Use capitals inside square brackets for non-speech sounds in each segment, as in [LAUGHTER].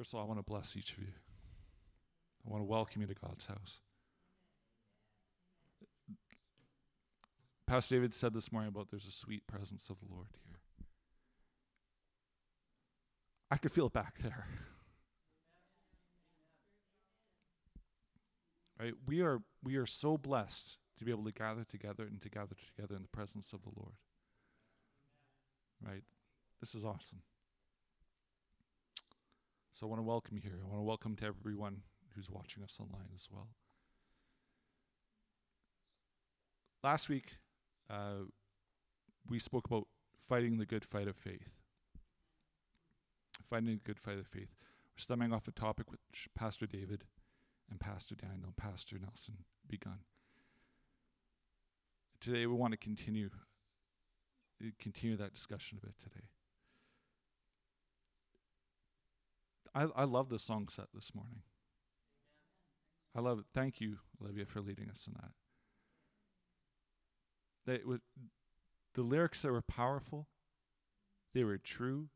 First of all, I want to bless each of you. I want to welcome you to God's house. Pastor David said this morning about there's a sweet presence of the Lord here. I could feel it back there. right? We are we are so blessed to be able to gather together and to gather together in the presence of the Lord. Right? This is awesome. So I want to welcome you here. I want to welcome to everyone who's watching us online as well. Last week, uh, we spoke about fighting the good fight of faith. Fighting the good fight of faith. We're stemming off a topic which Pastor David and Pastor Daniel and Pastor Nelson begun. Today we want to continue continue that discussion a bit today. I, I love the song set this morning. I love it. Thank you, Olivia, for leading us in that. They, was, the lyrics that were powerful, they were true,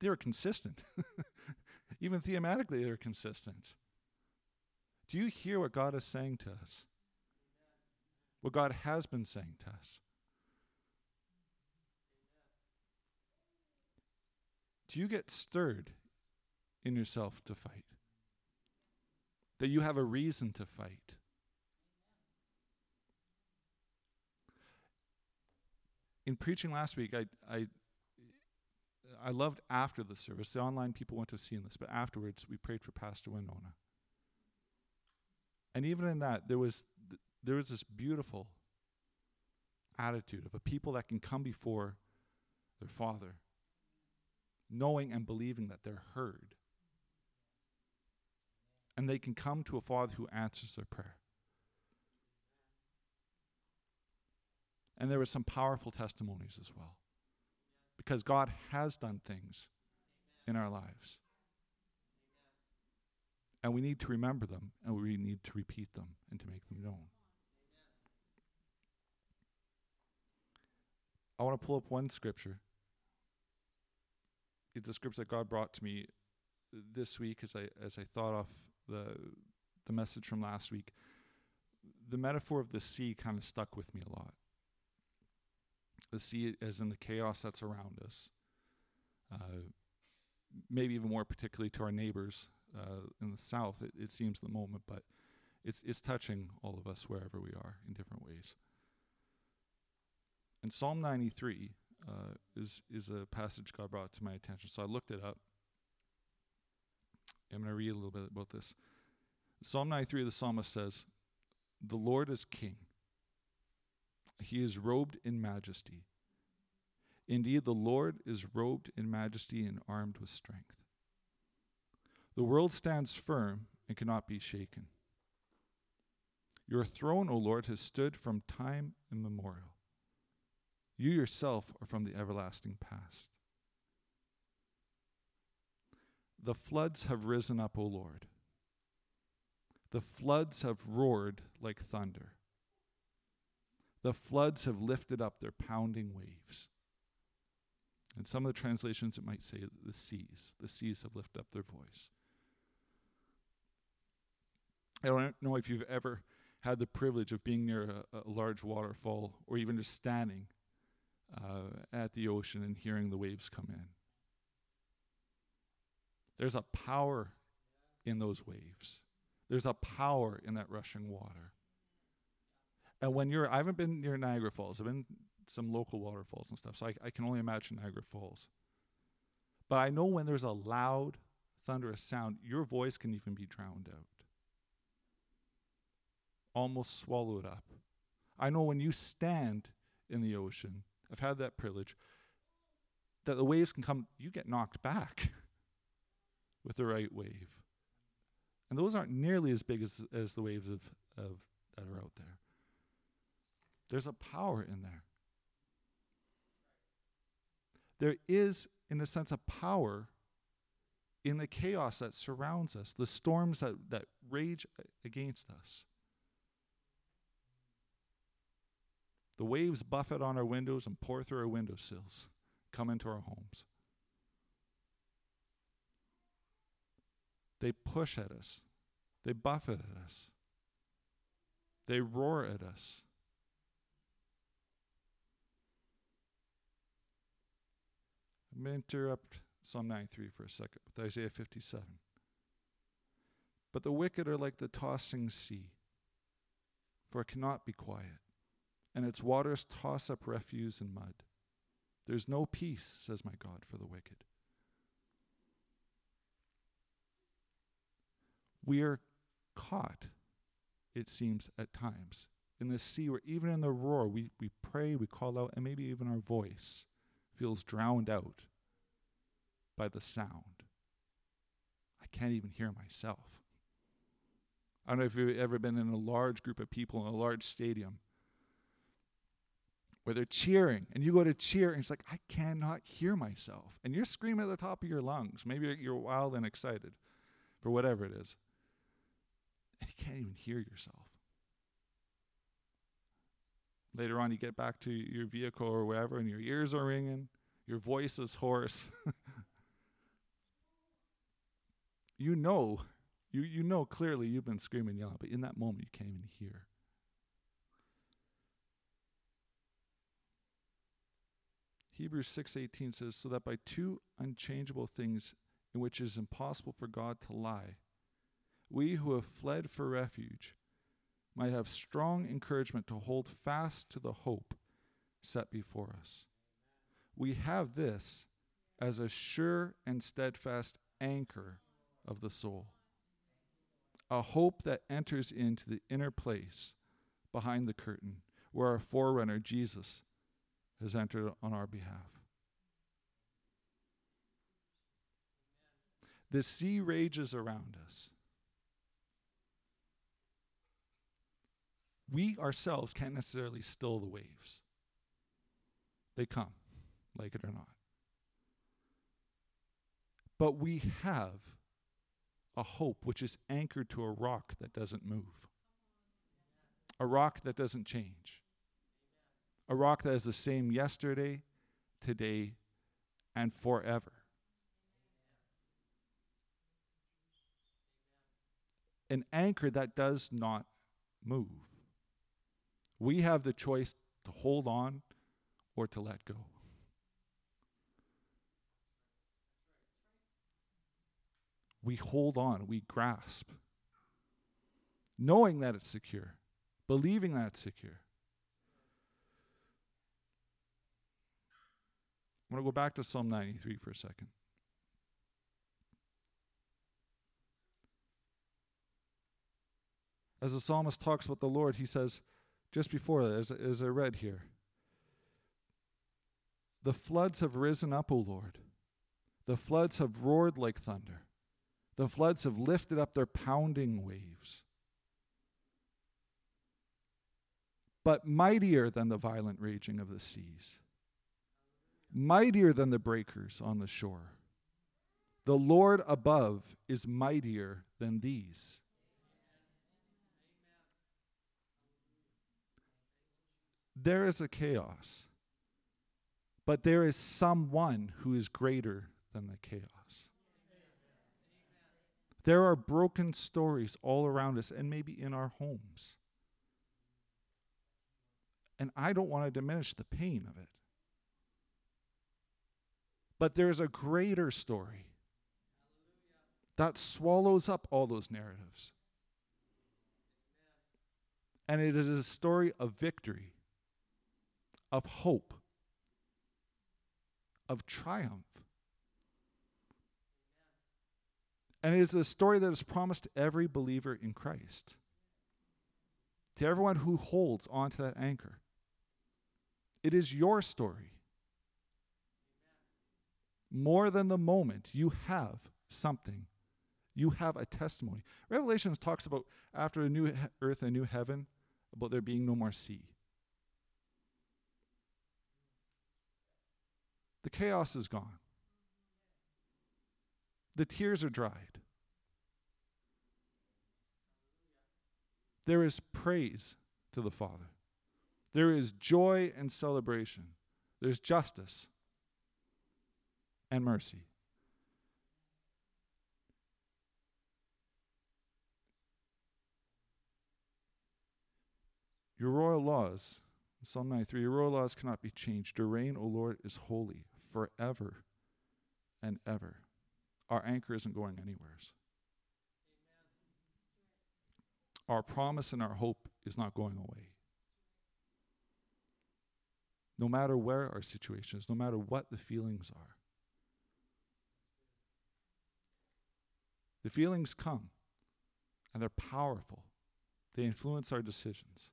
they were consistent. [LAUGHS] Even thematically, they were consistent. Do you hear what God is saying to us? What God has been saying to us? Do you get stirred in yourself to fight? That you have a reason to fight? in preaching last week, I, I, I loved after the service. The online people went to see this, but afterwards we prayed for Pastor Winona. And even in that, there was th- there was this beautiful attitude of a people that can come before their Father, knowing and believing that they're heard, and they can come to a Father who answers their prayer. And there were some powerful testimonies as well. Because God has done things in our lives. And we need to remember them and we need to repeat them and to make them known. I want to pull up one scripture. It's a scripture that God brought to me this week as I as I thought off the the message from last week. The metaphor of the sea kind of stuck with me a lot the sea as in the chaos that's around us. Uh, maybe even more particularly to our neighbors uh, in the south, it, it seems the moment, but it's, it's touching all of us wherever we are in different ways. And Psalm 93 uh, is, is a passage God brought to my attention. So I looked it up. I'm going to read a little bit about this. Psalm 93, of the psalmist says, The Lord is king. He is robed in majesty. Indeed, the Lord is robed in majesty and armed with strength. The world stands firm and cannot be shaken. Your throne, O Lord, has stood from time immemorial. You yourself are from the everlasting past. The floods have risen up, O Lord. The floods have roared like thunder. The floods have lifted up their pounding waves. In some of the translations, it might say the seas. The seas have lifted up their voice. I don't know if you've ever had the privilege of being near a, a large waterfall or even just standing uh, at the ocean and hearing the waves come in. There's a power in those waves, there's a power in that rushing water. And when you're, I haven't been near Niagara Falls, I've been some local waterfalls and stuff, so I, I can only imagine Niagara Falls. But I know when there's a loud, thunderous sound, your voice can even be drowned out, almost swallowed up. I know when you stand in the ocean, I've had that privilege, that the waves can come, you get knocked back [LAUGHS] with the right wave. And those aren't nearly as big as, as the waves of, of that are out there. There's a power in there. There is, in a sense, a power in the chaos that surrounds us, the storms that, that rage against us. The waves buffet on our windows and pour through our windowsills, come into our homes. They push at us, they buffet at us, they roar at us. I'm going to interrupt Psalm 93 for a second with Isaiah 57. But the wicked are like the tossing sea, for it cannot be quiet, and its waters toss up refuse and mud. There's no peace, says my God, for the wicked. We are caught, it seems, at times in the sea where even in the roar we, we pray, we call out, and maybe even our voice feels drowned out by the sound. I can't even hear myself. I don't know if you've ever been in a large group of people in a large stadium where they're cheering and you go to cheer and it's like, I cannot hear myself. And you're screaming at the top of your lungs. Maybe you're wild and excited for whatever it is. And you can't even hear yourself. Later on, you get back to your vehicle or wherever and your ears are ringing, your voice is hoarse. [LAUGHS] you know you, you know clearly you've been screaming, yelling, but in that moment you can't even hear. Hebrews 6:18 says so that by two unchangeable things in which it is impossible for God to lie we who have fled for refuge might have strong encouragement to hold fast to the hope set before us. We have this as a sure and steadfast anchor of the soul a hope that enters into the inner place behind the curtain where our forerunner, Jesus, has entered on our behalf. The sea rages around us. We ourselves can't necessarily still the waves. They come, like it or not. But we have a hope which is anchored to a rock that doesn't move, a rock that doesn't change, a rock that is the same yesterday, today, and forever. An anchor that does not move. We have the choice to hold on or to let go. we hold on, we grasp, knowing that it's secure, believing that it's secure. I'm going to go back to Psalm 93 for a second. As the psalmist talks about the Lord, he says, just before that, as, as I read here, the floods have risen up, O Lord. The floods have roared like thunder. The floods have lifted up their pounding waves. But mightier than the violent raging of the seas, mightier than the breakers on the shore. The Lord above is mightier than these. There is a chaos, but there is someone who is greater than the chaos. There are broken stories all around us and maybe in our homes. And I don't want to diminish the pain of it. But there's a greater story that swallows up all those narratives. And it is a story of victory, of hope, of triumph. And it is a story that is promised to every believer in Christ, to everyone who holds onto that anchor. It is your story. More than the moment, you have something. You have a testimony. Revelations talks about after a new earth, a new heaven, about there being no more sea. The chaos is gone. The tears are dried. There is praise to the Father. There is joy and celebration. There's justice and mercy. Your royal laws, Psalm 93, your royal laws cannot be changed. Your reign, O Lord, is holy forever and ever. Our anchor isn't going anywheres. Our promise and our hope is not going away. No matter where our situation is, no matter what the feelings are. The feelings come and they're powerful. They influence our decisions.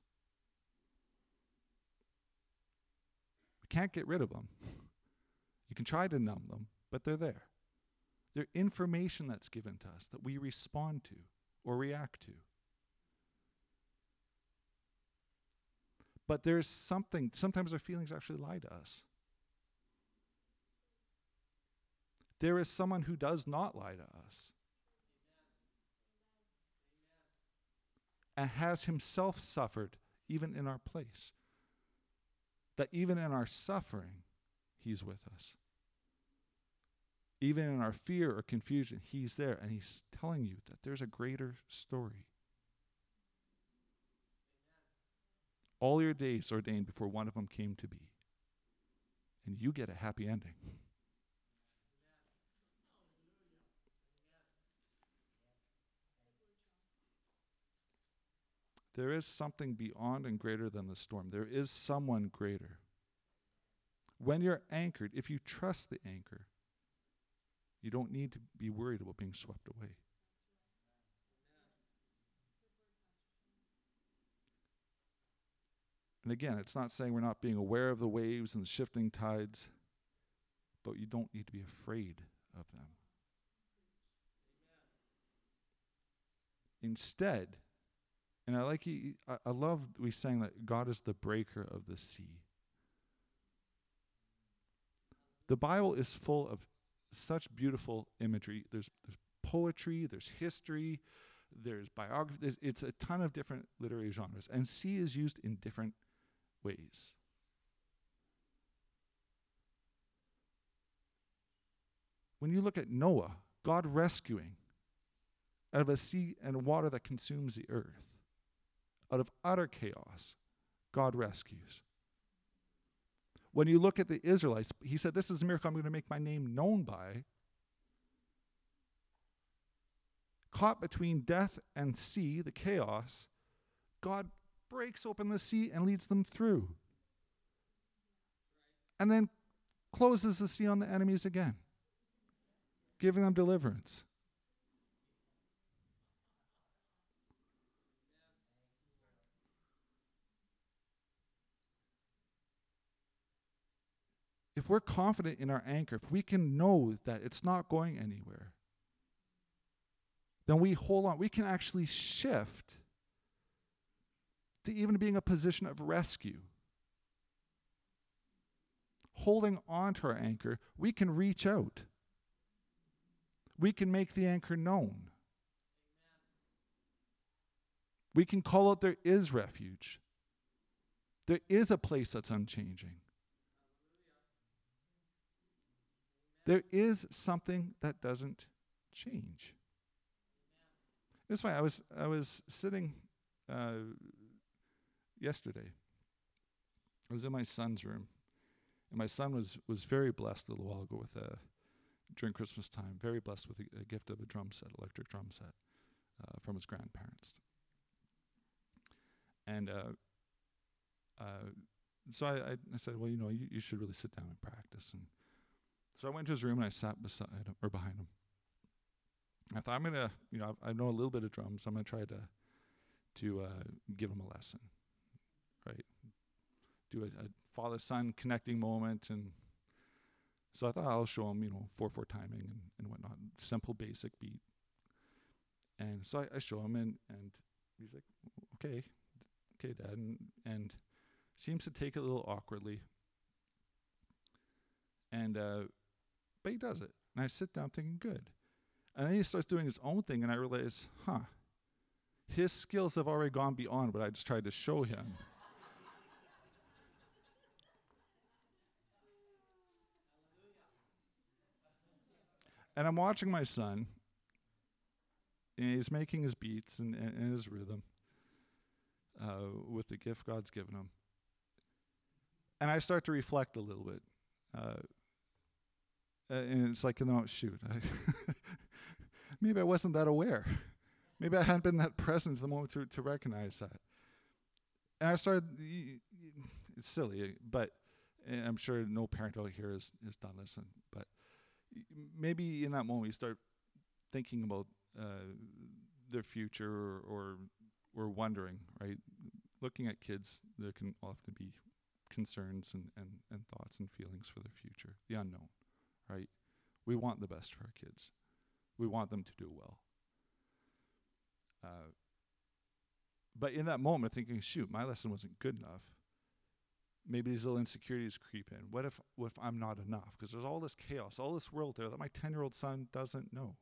We can't get rid of them. Can try to numb them, but they're there. They're information that's given to us that we respond to or react to. But there's something, sometimes our feelings actually lie to us. There is someone who does not lie to us. And has himself suffered even in our place. That even in our suffering, he's with us. Even in our fear or confusion, he's there and he's telling you that there's a greater story. All your days ordained before one of them came to be. And you get a happy ending. There is something beyond and greater than the storm. There is someone greater. When you're anchored, if you trust the anchor, you don't need to be worried about being swept away. And again, it's not saying we're not being aware of the waves and the shifting tides, but you don't need to be afraid of them. Instead, and I like he, I, I love we sang that God is the breaker of the sea. The Bible is full of such beautiful imagery. There's, there's poetry, there's history, there's biography. There's, it's a ton of different literary genres, and sea is used in different ways. When you look at Noah, God rescuing out of a sea and water that consumes the earth, out of utter chaos, God rescues. When you look at the Israelites, he said, This is a miracle I'm going to make my name known by. Caught between death and sea, the chaos, God breaks open the sea and leads them through. And then closes the sea on the enemies again, giving them deliverance. We're confident in our anchor, if we can know that it's not going anywhere, then we hold on. We can actually shift to even being a position of rescue. Holding on to our anchor, we can reach out. We can make the anchor known. We can call out there is refuge. There is a place that's unchanging. There is something that doesn't change. It's funny. I was I was sitting uh, yesterday. I was in my son's room, and my son was was very blessed a little while ago with a during Christmas time. Very blessed with a, a gift of a drum set, electric drum set, uh, from his grandparents. And uh, uh, so I, I, I said, well, you know, you, you should really sit down and practice and so I went to his room and I sat beside him or behind him. I thought I'm gonna, you know, I know a little bit of drums. So I'm gonna try to to uh, give him a lesson, right? Do a, a father-son connecting moment, and so I thought I'll show him, you know, four-four timing and, and whatnot, simple basic beat. And so I, I show him, and and he's like, okay, okay, dad, and and seems to take it a little awkwardly. And uh, but he does it. And I sit down thinking, good. And then he starts doing his own thing, and I realize, huh, his skills have already gone beyond what I just tried to show him. and I'm watching my son, and he's making his beats and, and, and his rhythm. uh, with the gift God's given him. And I start to reflect a little bit. Uh, and it's like, no, shoot, I [LAUGHS] maybe I wasn't that aware. Maybe I hadn't been that present at the moment to, to recognize that. And I started, it's silly, but I'm sure no parent out here has, has done and, but maybe in that moment you start thinking about uh, their future or, or, or wondering, right? Looking at kids, there can often be concerns and, and, and thoughts and feelings for their future, the unknown, right? We want the best for our kids. We want them to do well. Uh, but in that moment, thinking, shoot, my lesson wasn't good enough. Maybe these little insecurities creep in. What if, what if I'm not enough? Because there's all this chaos, all this world there that my 10 year old son doesn't know.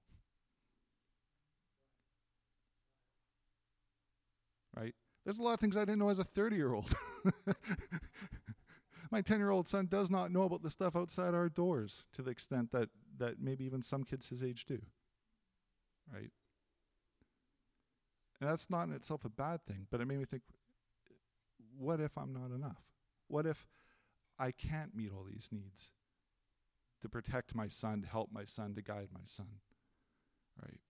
Right? There's a lot of things I didn't know as a 30 year old. [LAUGHS] my 10 year old son does not know about the stuff outside our doors to the extent that, that maybe even some kids his age do. Right? And that's not in itself a bad thing, but it made me think what if I'm not enough? What if I can't meet all these needs to protect my son, to help my son, to guide my son? Right?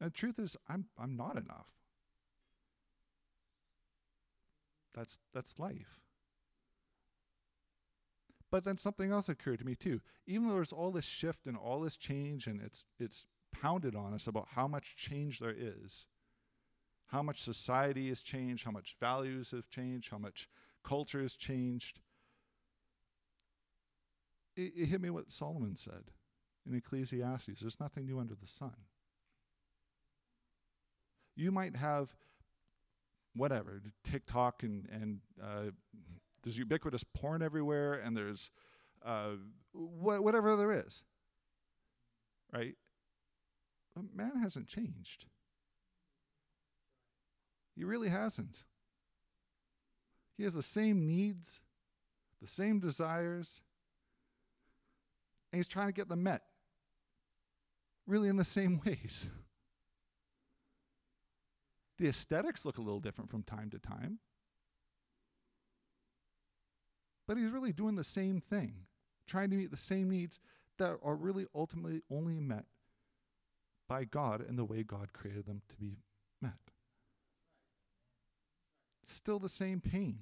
And the truth is, I'm, I'm not enough. That's, that's life. But then something else occurred to me too. Even though there's all this shift and all this change, and it's, it's pounded on us about how much change there is, how much society has changed, how much values have changed, how much culture has changed. It, it hit me what Solomon said in Ecclesiastes there's nothing new under the sun. You might have whatever, TikTok and, and uh, there's ubiquitous porn everywhere and there's uh, wh- whatever there is, right? But man hasn't changed. He really hasn't. He has the same needs, the same desires, and he's trying to get them met, really in the same [LAUGHS] ways. The aesthetics look a little different from time to time. But he's really doing the same thing, trying to meet the same needs that are really ultimately only met by God and the way God created them to be met. Still the same pain,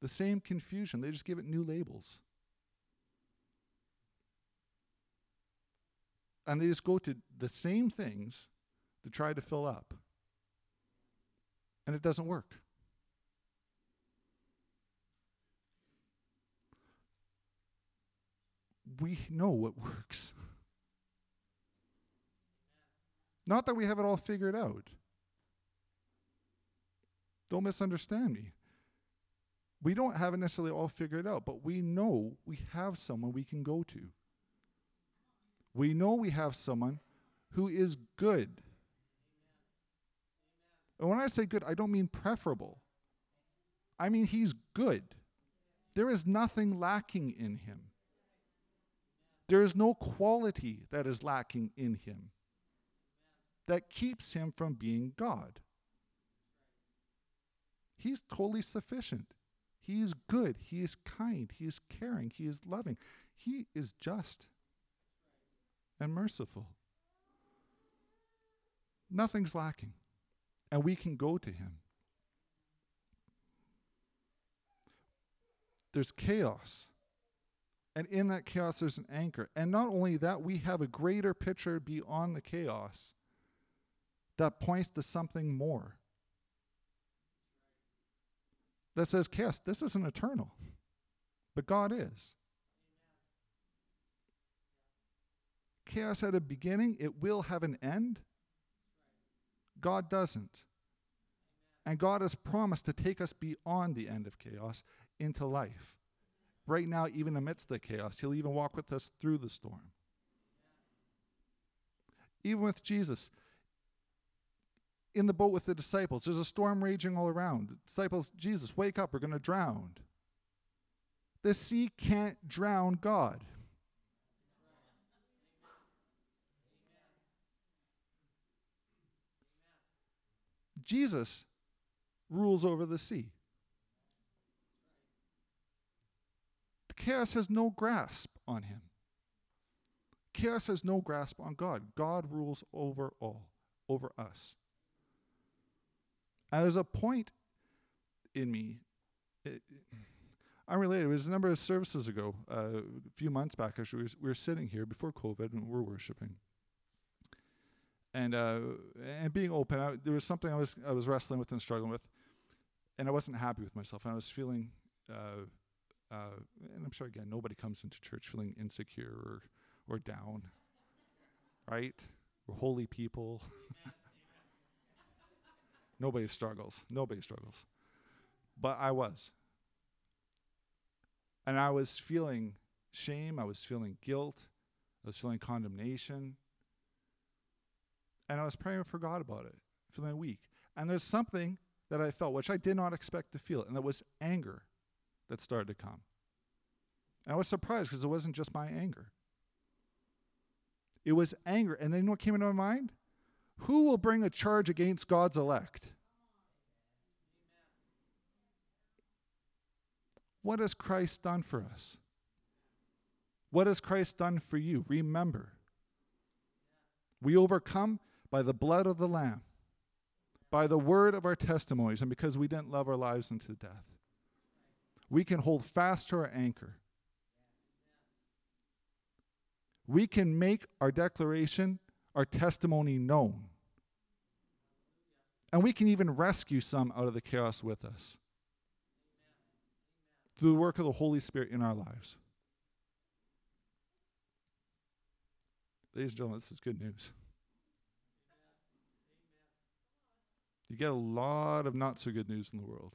the same confusion. They just give it new labels. And they just go to the same things to try to fill up. And it doesn't work. We know what works. Not that we have it all figured out. Don't misunderstand me. We don't have it necessarily all figured out, but we know we have someone we can go to. We know we have someone who is good. And when I say good, I don't mean preferable. I mean he's good. There is nothing lacking in him. There is no quality that is lacking in him that keeps him from being God. He's totally sufficient. He is good. He is kind. He is caring. He is loving. He is just and merciful. Nothing's lacking. And we can go to him. There's chaos. And in that chaos, there's an anchor. And not only that, we have a greater picture beyond the chaos that points to something more. That says, chaos, this isn't eternal, but God is. Chaos had a beginning, it will have an end. God doesn't. And God has promised to take us beyond the end of chaos into life. Right now, even amidst the chaos, He'll even walk with us through the storm. Even with Jesus, in the boat with the disciples. There's a storm raging all around. The disciples, Jesus, wake up, we're going to drown. The sea can't drown God. Jesus rules over the sea. Chaos has no grasp on him. Chaos has no grasp on God. God rules over all, over us. And there's a point in me. It, unrelated. It was a number of services ago, uh, a few months back. Actually, we were, we were sitting here before COVID and we are worshiping, and uh, and being open. I, there was something I was I was wrestling with and struggling with, and I wasn't happy with myself. And I was feeling, uh, uh, and I'm sure again nobody comes into church feeling insecure or or down, right? We're holy people. [LAUGHS] nobody struggles. Nobody struggles, but I was. And I was feeling shame, I was feeling guilt, I was feeling condemnation. And I was praying for God about it, feeling weak. And there's something that I felt, which I did not expect to feel, and that was anger that started to come. And I was surprised because it wasn't just my anger. It was anger. And then what came into my mind? Who will bring a charge against God's elect? What has Christ done for us? What has Christ done for you? Remember, we overcome by the blood of the Lamb, by the word of our testimonies, and because we didn't love our lives unto death. We can hold fast to our anchor. We can make our declaration, our testimony known. And we can even rescue some out of the chaos with us through the work of the Holy Spirit in our lives. Ladies and gentlemen, this is good news. You get a lot of not so good news in the world.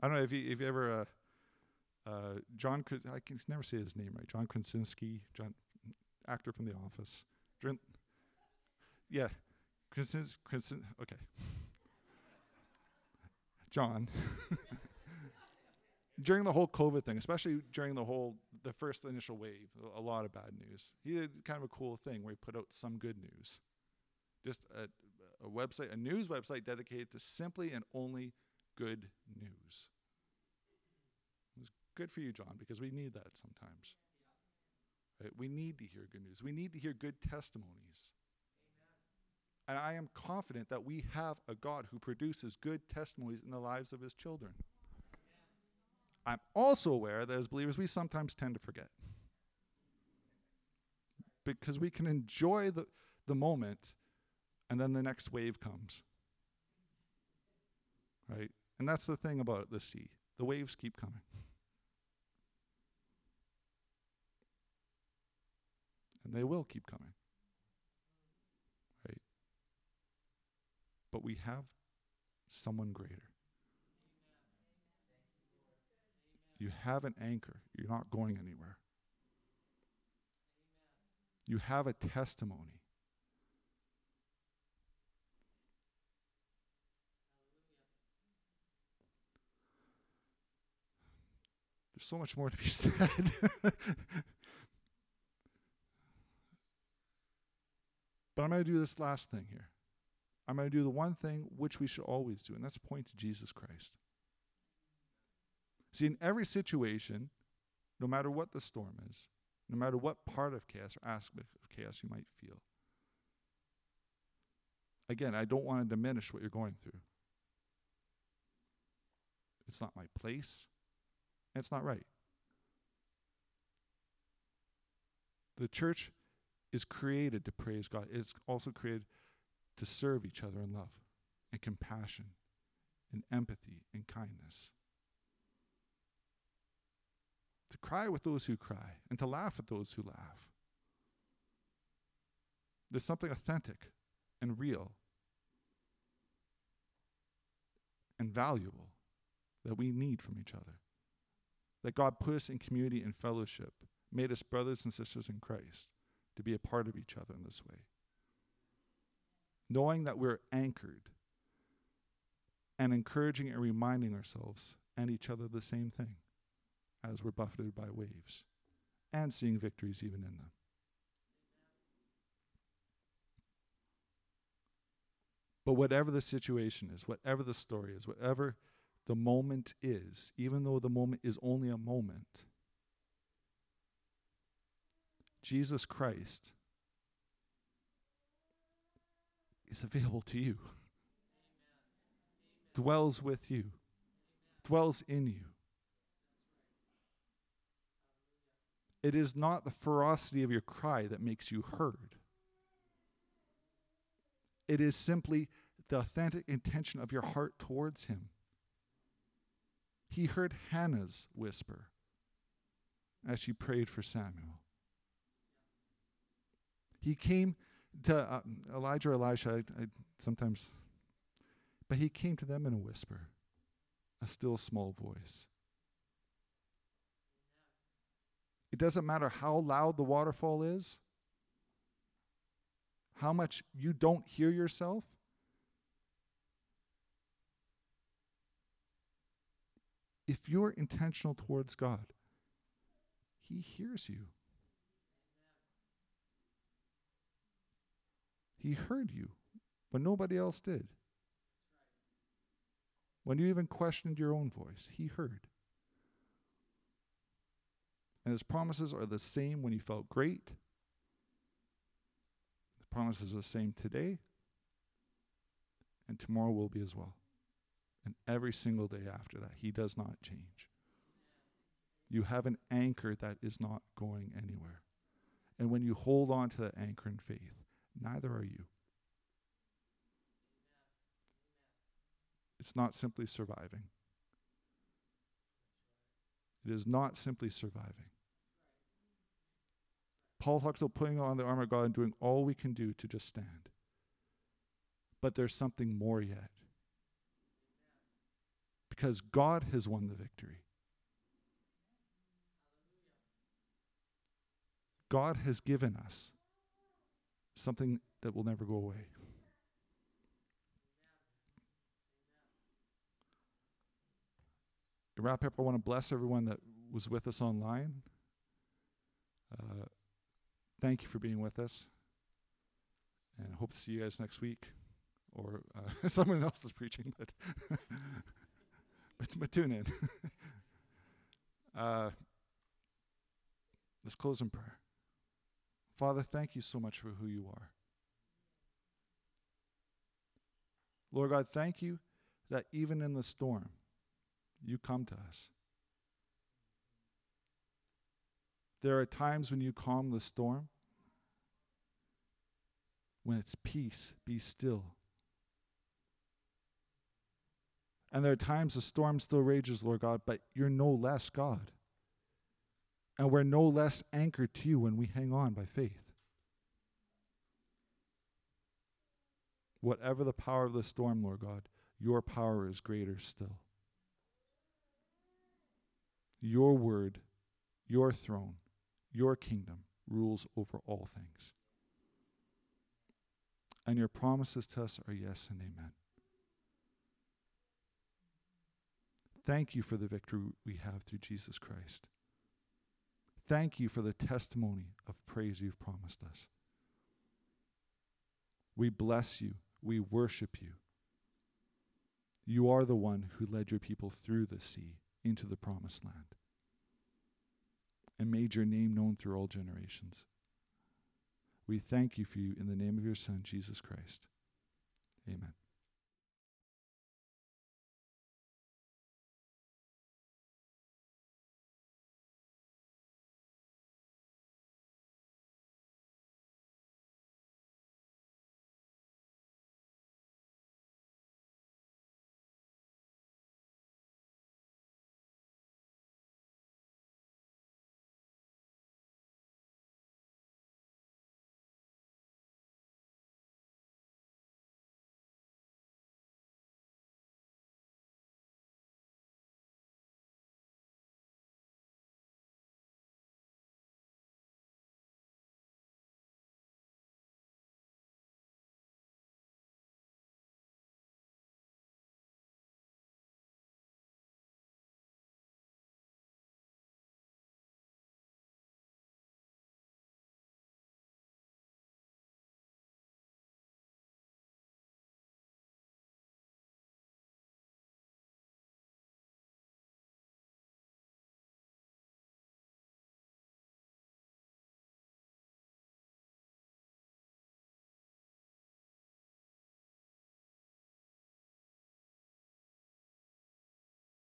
I don't know if you if you ever uh, uh, John I can never say his name right. John Krasinski, John actor from The Office. Drin, yeah, Krasinski. Krasin, okay. John. [LAUGHS] during the whole COVID thing, especially during the whole the first initial wave, a lot of bad news. He did kind of a cool thing where he put out some good news. Just a, a website, a news website dedicated to simply and only good news. It was good for you, John, because we need that sometimes. Right? We need to hear good news. We need to hear good testimonies. Amen. And I am confident that we have a God who produces good testimonies in the lives of his children. I'm also aware that as believers, we sometimes tend to forget. Because we can enjoy the, the moment and then the next wave comes. Right? And that's the thing about the sea the waves keep coming. And they will keep coming. Right? But we have someone greater. You have an anchor. You're not going anywhere. You have a testimony. There's so much more to be [LAUGHS] said. but I'm going to do this last thing here. I'm going to do the one thing which we should always do, and that's point to Jesus Christ. See, in every situation, no matter what the storm is, no matter what part of chaos or aspect of chaos you might feel, again, I don't want to diminish what you're going through. It's not my place, it's not right. The church is created to praise God. It's also created to serve each other in love and compassion and empathy and kindness to cry with those who cry, and to laugh at those who laugh. There's something authentic and real and valuable that we need from each other. That God put us in community and fellowship, made us brothers and sisters in Christ to be a part of each other in this way. Knowing that we're anchored and encouraging and reminding ourselves and each other the same thing as we're buffeted by waves, and seeing victories even in them. But whatever the situation is, whatever the story is, whatever the moment is, even though the moment is only a moment, Jesus Christ is available to you, dwells with you, dwells in you. It is not the ferocity of your cry that makes you heard. It is simply the authentic intention of your heart towards Him. He heard Hannah's whisper as she prayed for Samuel. He came to uh, Elijah or Elisha, I, I sometimes, but he came to them in a whisper, a still small voice. It doesn't matter how loud the waterfall is, how much you don't hear yourself. If you're intentional towards God, He hears you. He heard you when nobody else did. When you even questioned your own voice, He heard. And His promises are the same when you felt great. The promises are the same today, and tomorrow will be as well. And every single day after that, He does not change. You have an anchor that is not going anywhere. And when you hold on to that anchor in faith, Neither are you. It's not simply surviving. It is not simply surviving. Paul talks about putting on the armor of God and doing all we can do to just stand. But there's something more yet. Because God has won the victory. God has given us something that will never go away. To wrap up, I want to bless everyone that was with us online. Uh, thank you for being with us. And I hope to see you guys next week. Or uh, [LAUGHS] someone else is preaching, but, but, [LAUGHS] but tune in. [LAUGHS] uh, let's close in prayer. Father, thank you so much for who you are. Lord God, thank you that even in the storm, you come to us. There are times when you calm the storm, when it's peace, be still. And there are times the storm still rages, Lord God, but you're no less God. And we're no less anchored to you when we hang on by faith. Whatever the power of the storm, Lord God, your power is greater still. Your word, your throne, your kingdom rules over all things. And your promises to us are yes and amen. Thank you for the victory we have through Jesus Christ. Thank you for the testimony of praise you've promised us. We bless you. We worship you. You are the one who led your people through the sea into the promised land and made your name known through all generations. We thank you for you in the name of your Son, Jesus Christ. Amen.